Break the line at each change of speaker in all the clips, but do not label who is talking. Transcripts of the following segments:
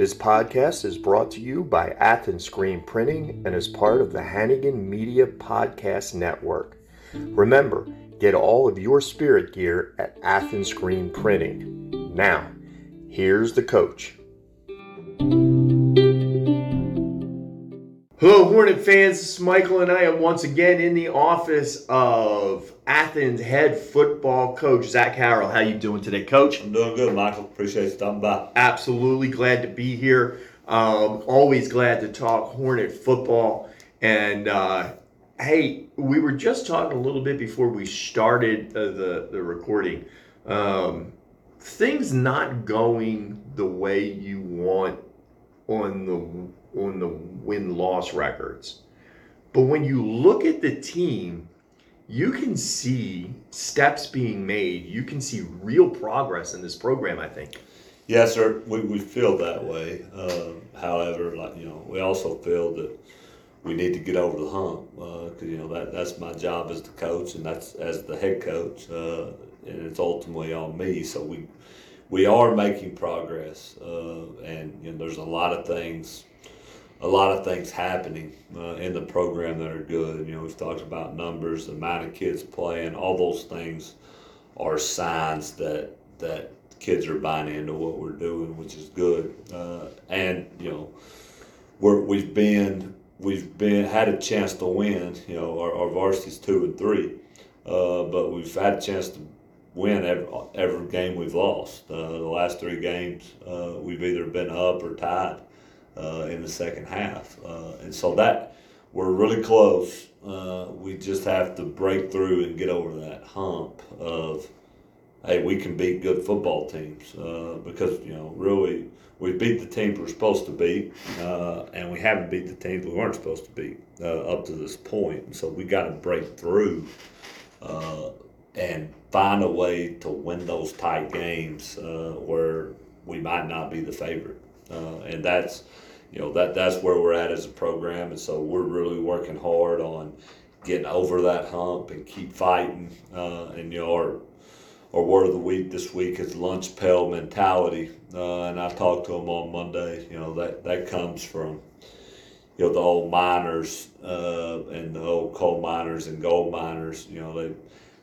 This podcast is brought to you by Athens Screen Printing and is part of the Hannigan Media Podcast Network. Remember, get all of your spirit gear at Athens Screen Printing. Now, here's the coach. Hello, Hornet fans. This is Michael, and I am once again in the office of Athens head football coach Zac Harrell. How you doing today, Coach?
I'm doing good, Michael. Appreciate you stopping by.
Absolutely glad to be here. Um, always glad to talk Hornet football. And uh, hey, we were just talking a little bit before we started uh, the the recording. Um, things not going the way you want on the on the win loss records. But when you look at the team, you can see steps being made. You can see real progress in this program, I think.
Yes, sir. We, we feel that way. Um, however, like you know, we also feel that we need to get over the hump because uh, you know that that's my job as the coach, and that's as the head coach, uh, and it's ultimately on me. So we we are making progress, uh, and you know, there's a lot of things a lot of things happening uh, in the program that are good. You know, we've talked about numbers, the amount of kids playing, all those things are signs that that kids are buying into what we're doing, which is good. Uh, and you know, we're we've been we've been had a chance to win. You know, our, our varsity's two and three, uh, but we've had a chance to win every, every game we've lost. Uh, the last three games, uh, we've either been up or tied uh, in the second half. Uh, and so that we're really close. Uh, we just have to break through and get over that hump of, hey, we can beat good football teams uh, because you know really we beat the teams we're supposed to beat, uh, and we haven't beat the teams we weren't supposed to beat uh, up to this point. And so we got to break through and find a way to win those tight games where we might not be the favorite. And that's you know that that's where we're at as a program, and so we're really working hard on getting over that hump and keep fighting. Uh, and you know our our word of the week this week is lunch pail mentality, uh, and I talked to them on Monday. You know that that comes from you know the old miners uh, and the old coal miners and gold miners. You know they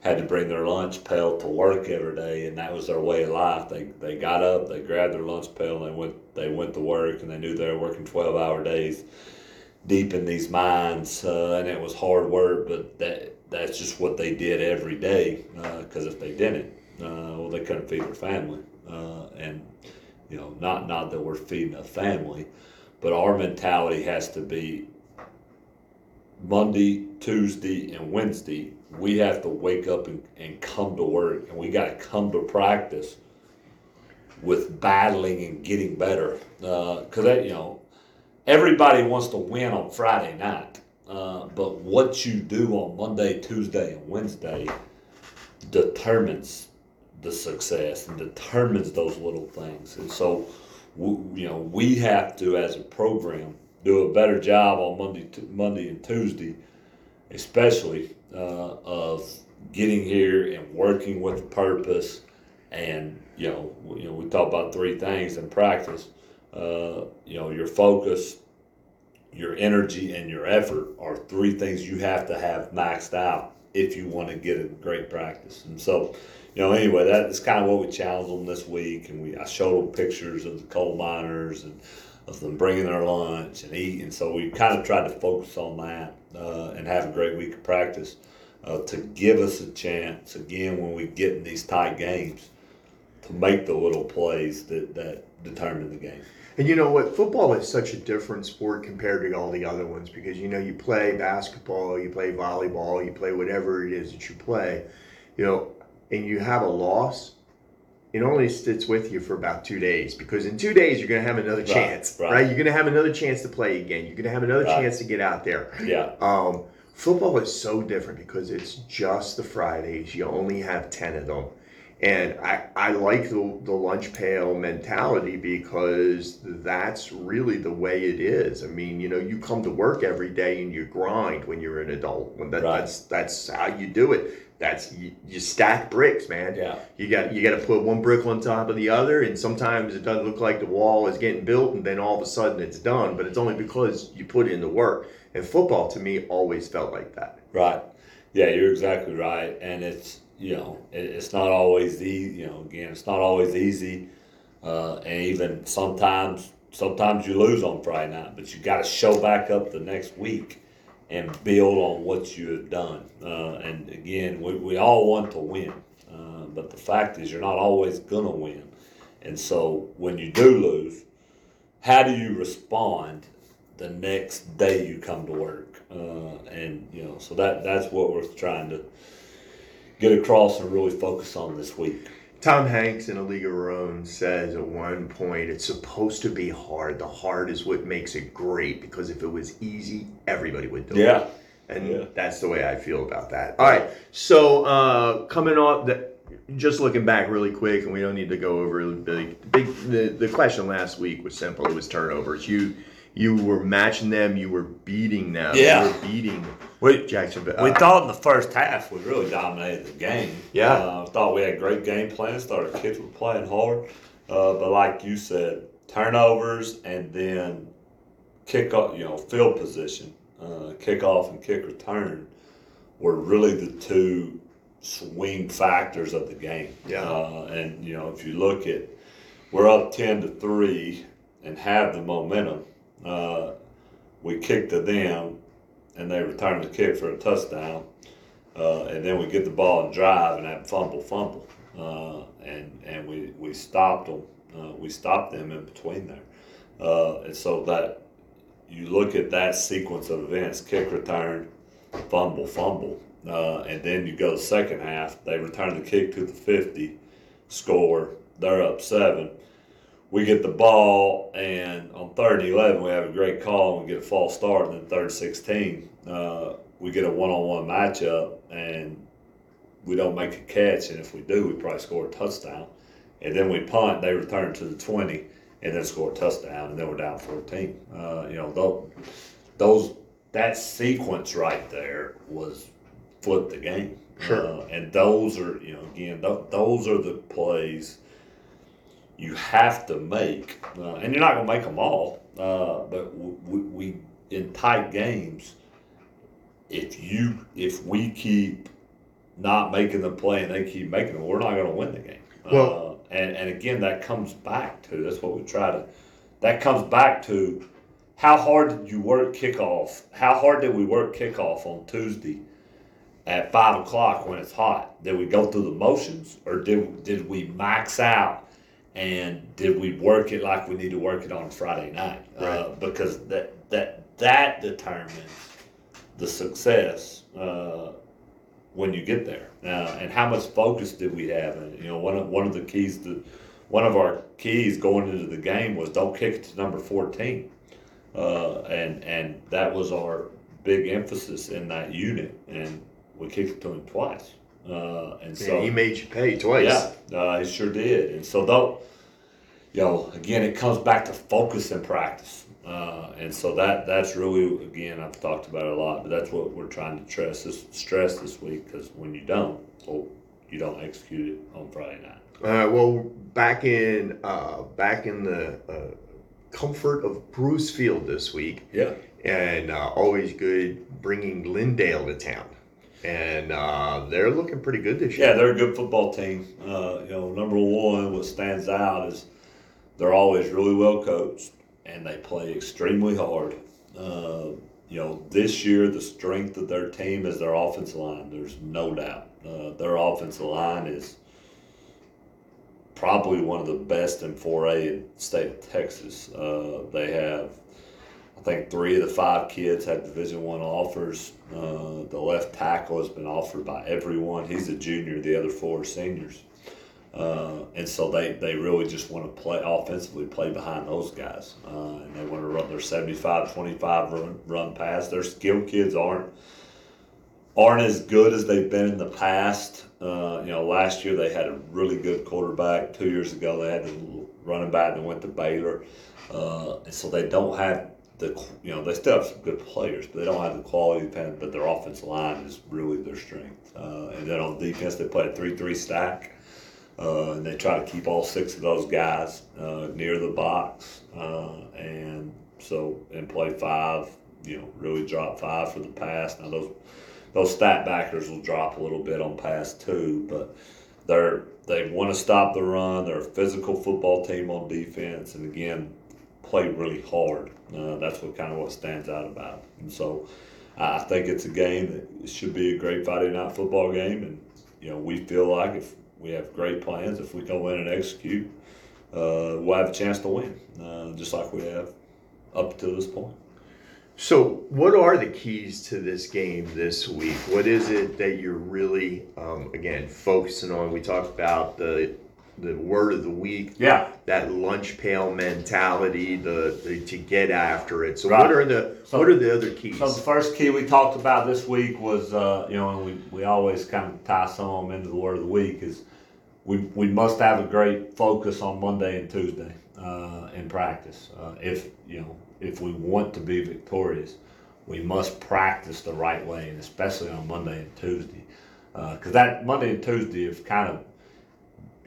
had to bring their lunch pail to work every day, and that was their way of life. They they got up, they grabbed their lunch pail, and they went they went to work, and they knew they were working twelve hour days, deep in these mines, uh, and it was hard work. But that that's just what they did every day. Because uh, if they didn't, uh, well, they couldn't feed their family, uh, and you know, not not that we're feeding a family, but our mentality has to be Monday, Tuesday, and Wednesday we have to wake up and, and come to work. And we got to come to practice with battling and getting better. Because uh, you know everybody wants to win on friday night. Uh, but what you do on monday tuesday and wednesday determines the success and determines those little things. And so we, you know we have to as a program do a better job on monday monday and tuesday especially uh, of getting here and working with purpose. And you know, you know, we talk about three things in practice. Uh, you know, your focus, your energy, and your effort are three things you have to have maxed out if you want to get a great practice. And so, you know, anyway, that's kind of what we challenged them this week. And we I showed them pictures of the coal miners and of them bringing their lunch and eating. So we kind of tried to focus on that uh, and have a great week of practice uh, to give us a chance again when we get in these tight games to make the little plays that, that determine the game.
And you know what? Football is such a different sport compared to all the other ones because you know you play basketball, you play volleyball, you play whatever it is that you play, you know, and you have a loss it only sits with you for about two days because in two days you're going to have another right, chance, right. right. You're going to have another chance to play again. You're going to have another right. chance to get out there.
Yeah.
Um, football is so different because it's just the Fridays. You only have ten of them, and I I like the the lunch pail mentality because that's really the way it is. I mean, you know, you come to work every day and you grind when you're an adult. When that, that's that's how you do it That's you, you stack bricks, man.
Yeah.
You got you got to put one brick on top of the other, and sometimes it doesn't look like the wall is getting built, and then all of a sudden it's done. But it's only because you put in the work. And football, to me, always felt like that.
Right. Yeah, you're exactly right. And it's you know it, it's not always easy. You know, again, it's not always easy. Uh, and even sometimes sometimes you lose on Friday night, but you got to show back up the next week and build on what you have done. Uh, and again, we, we all want to win, uh, but the fact is, you're not always gonna win. And so when you do lose, how do you respond the next day you come to work? Uh, and you know, so that that's what we're trying to get across and really focus on this week.
Tom Hanks in A League of Our Own says at one point, it's supposed to be hard. The hard is what makes it great because if it was easy, everybody would do it.
Yeah.
And
Yeah.
that's the way I feel about that. All right. So uh, coming off the, just looking back really quick, and we don't need to go over the big. big the, the question last week was simple. It was turnovers. You you were matching them. You were beating them.
Yeah.
You were beating
We,
Jacksonville.
we
Uh,
thought in the first half we really dominated the game.
Yeah.
Uh, thought we had great game plans. Thought our kids were playing hard. Uh, but like you said, turnovers and then kick off, you know, field position, uh, kick off and kick return were really the two swing factors of the game.
Yeah.
Uh, and, you know, if you look at, we're up 10 to 3 and have the momentum. Uh, we kick to them and they return the kick for a touchdown. Uh, and then we get the ball and drive and have fumble, fumble. Uh, and, and we, we stopped them. Uh, we stopped them in between there. Uh, and so that you look at that sequence of events kick return, fumble, fumble. Uh, and then you go second half, they return the kick to the 50, score, they're up seven. We get the ball, and on third and 11, we have a great call and we get a false start. And then third and 16, uh, we get a one on one matchup, and we don't make a catch. And if we do, we probably score a touchdown. And then we punt, they return to the 20, and then score a touchdown, and then we're down 14. Uh, you know, those, those that sequence right there was flip the game.
Sure.
Uh, and those are, you know, again, th- those are the plays you have to make, uh, and you're not going to make them all. Uh, but we, we in tight games, if you if we keep not making the play and they keep making them, we're not going to win the game.
Well-
uh, and and again, that comes back to that's what we try to. That comes back to how hard did you work kickoff? How hard did we work kickoff on Tuesday at five o'clock when it's hot? Did we go through the motions, or did did we max out? And did we work it like we need to work it on Friday night? Uh, because that that that determines the success uh, when you get there. Uh, and how much focus did we have? And you know, one of one of the keys to one of our keys going into the game was don't kick it to number fourteen, uh, and and that was our big emphasis in that unit. And we kicked it to him twice. Uh, and so
he made you pay twice.
yeah, uh, he sure did. And so though, you know, again, it comes back to focus and practice. Uh, and so that that's really again I've talked about it a lot, but that's what we're trying to stress this stress this week because when you don't, well, you don't execute it on Friday night.
Uh, well, back in uh, back in the uh, comfort of Bruce Field this week,
Yeah,
and uh, always good bringing Lindale to town, and uh, they're looking pretty good this year.
yeah, they're a good football team. Uh, you know, number one, what stands out is they're always really well coached and they play extremely hard. Uh, you know, this year the strength of their team is their offensive line. There's no doubt. Uh, their offensive line is probably one of the best in 4A in the state of Texas. Uh, they have, think, three of the five kids have Division One offers. Uh, the left tackle has been offered by everyone. He's a junior. The other four are seniors. Uh, and so they, they really just want to play offensively, play behind those guys. Uh, and they want to run their 75 25 run, run pass. Their skill kids aren't aren't as good as they've been in the past. Uh, you know, last year they had a really good quarterback. Two years ago they had a running back that went to Baylor. Uh, and so they don't have the you know they still have some good players, but they don't have the quality. But their offensive line is really their strength. Uh, and then on defense, they play a three-three stack, uh, and they try to keep all six of those guys uh, near the box, uh, and so and play five. You know, really drop five for the pass. Now those those stack backers will drop a little bit on pass too, but they're they want to stop the run. They're a physical football team on defense, and again, play really hard. Uh, that's what kind of what stands out about. And so, I think it's a game that should be a great Friday night football game, and you know we feel like if we have great plans, if we go in and execute, uh, we'll have a chance to win, uh, just like we have up to this point.
So, what are the keys to this game this week? What is it that you're really, um, again, focusing on? We talked about the the word of the week,
Yeah.
that lunch pail mentality, the, the to get after it. So,
Right.
what are the
So-
what are the other keys?
So the first key we talked about this week was, uh, you know, and we, we always kind of tie some of them into the word of the week is we, we must have a great focus on Monday and Tuesday uh, in practice. Uh, if you know if we want to be victorious, we must practice the right way, and especially on Monday and Tuesday, because that Monday and Tuesday have kind of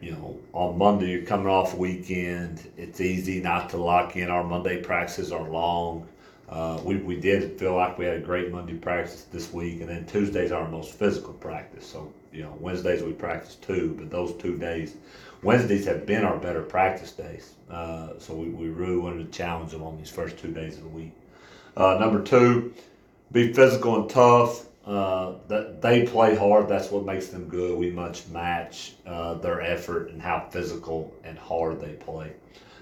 you know, on Monday you're coming off weekend. It's easy not to lock in. Our Monday practices are long. Uh, we, we did feel like we had a great Monday practice this week, and then Tuesday's are our most physical practice. So, you know, Wednesdays we practice two, but those two days, Wednesdays have been our better practice days. Uh, so we, we really wanted to challenge them on these first two days of the week. Uh, number two, be physical and tough. Uh, that they play hard. That's what makes them good. We much match uh, their effort and how physical and hard they play.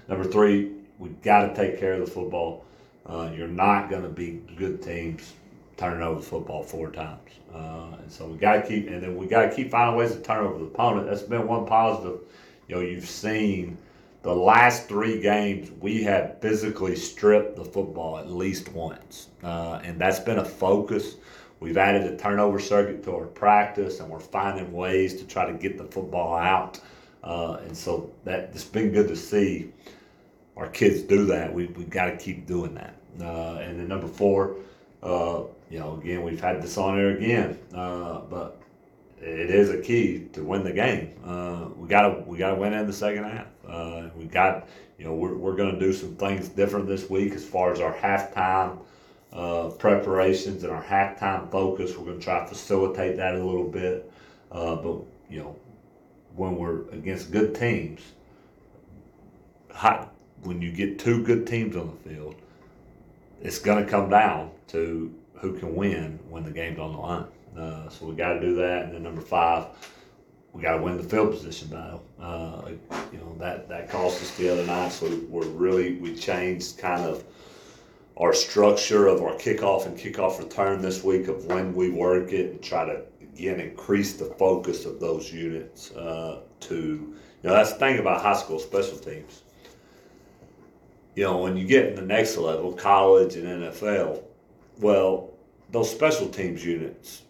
Number three, we got to take care of the football. Uh, you're not going to be good teams turning over the football four times, uh, and so we got to keep. And then we got to keep finding ways to turn over the opponent. That's been one positive. You know, you've seen the last three games we have physically stripped the football at least once, uh, and that's been a focus. We've added a turnover circuit to our practice, and we're finding ways to try to get the football out. Uh, and so that it's been good to see our kids do that. We we got to keep doing that. Uh, and then number four, uh, you know, again we've had this on there again, uh, but it is a key to win the game. Uh, we gotta we gotta win in the second half. Uh, we got you know we're we're gonna do some things different this week as far as our halftime uh, preparations and our halftime focus. We're going to try to facilitate that a little bit. Uh, but, you know, when we're against good teams, hot, when you get two good teams on the field, it's going to come down to who can win when the game's on the line. Uh, so we got to do that. And then number five, we got to win the field position battle. Uh, you know that that cost us the other night. So we're really we changed kind of our structure of our kickoff and kickoff return this week of when we work it and try to again increase the focus of those units uh, to you know that's the thing about high school special teams you know when you get in the next level college and nfl well those special teams units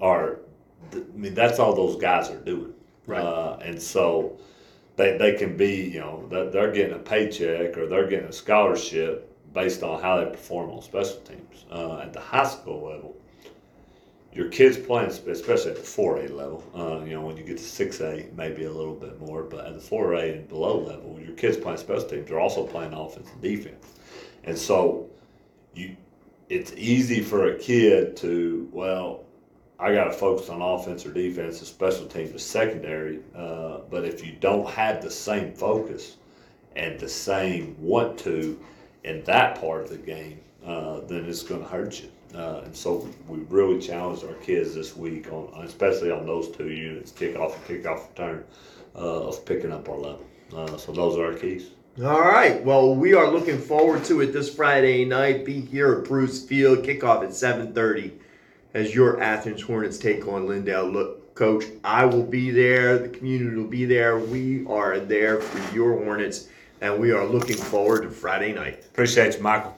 are i mean that's all those guys are doing
Right.
uh, and so they, they can be you know they're, they're getting a paycheck or they're getting a scholarship based on how they perform on special teams. Uh, at the high school level, your kids playing, especially at the 4A level, uh, you know, when you get to 6A, maybe a little bit more, but at the 4A and below level, your kids playing special teams are also playing offense and defense. And so you, it's easy for a kid to, well, I got to focus on offense or defense, and special teams is secondary. Uh, but if you don't have the same focus and the same want to, in that part of the game, uh, then it's going to hurt you. Uh, and so we really challenged our kids this week on, especially on those two units, kickoff and kickoff return, uh, of picking up our level. Uh, so those are our keys.
All right. Well, we are looking forward to it this Friday night. Be here at Bruce Field. Kickoff at 7:30 as your Athens Hornets take on Lindale. Look, Coach, I will be there. The community will be there. We are there for your Hornets, and we are looking forward to Friday night.
Appreciate you, Michael.